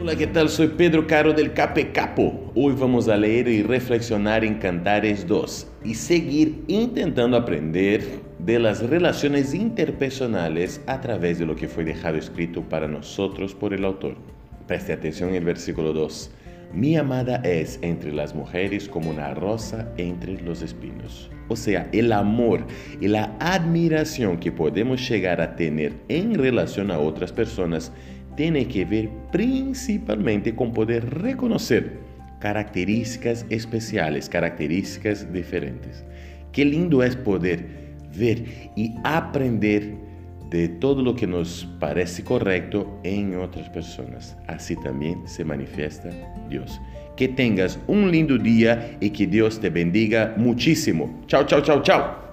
Hola, ¿qué tal? Soy Pedro Caro del Cape Capo. Hoy vamos a leer y reflexionar en Cantares 2 y seguir intentando aprender de las relaciones interpersonales a través de lo que fue dejado escrito para nosotros por el autor. Preste atención en el versículo 2. Mi amada es entre las mujeres como una rosa entre los espinos. O sea, el amor y la admiración que podemos llegar a tener en relación a otras personas tiene que ver principalmente con poder reconocer características especiales, características diferentes. Qué lindo es poder ver y aprender de todo lo que nos parece correcto en otras personas. Así también se manifiesta Dios. Que tengas un lindo día y que Dios te bendiga muchísimo. Chao, chao, chao, chao.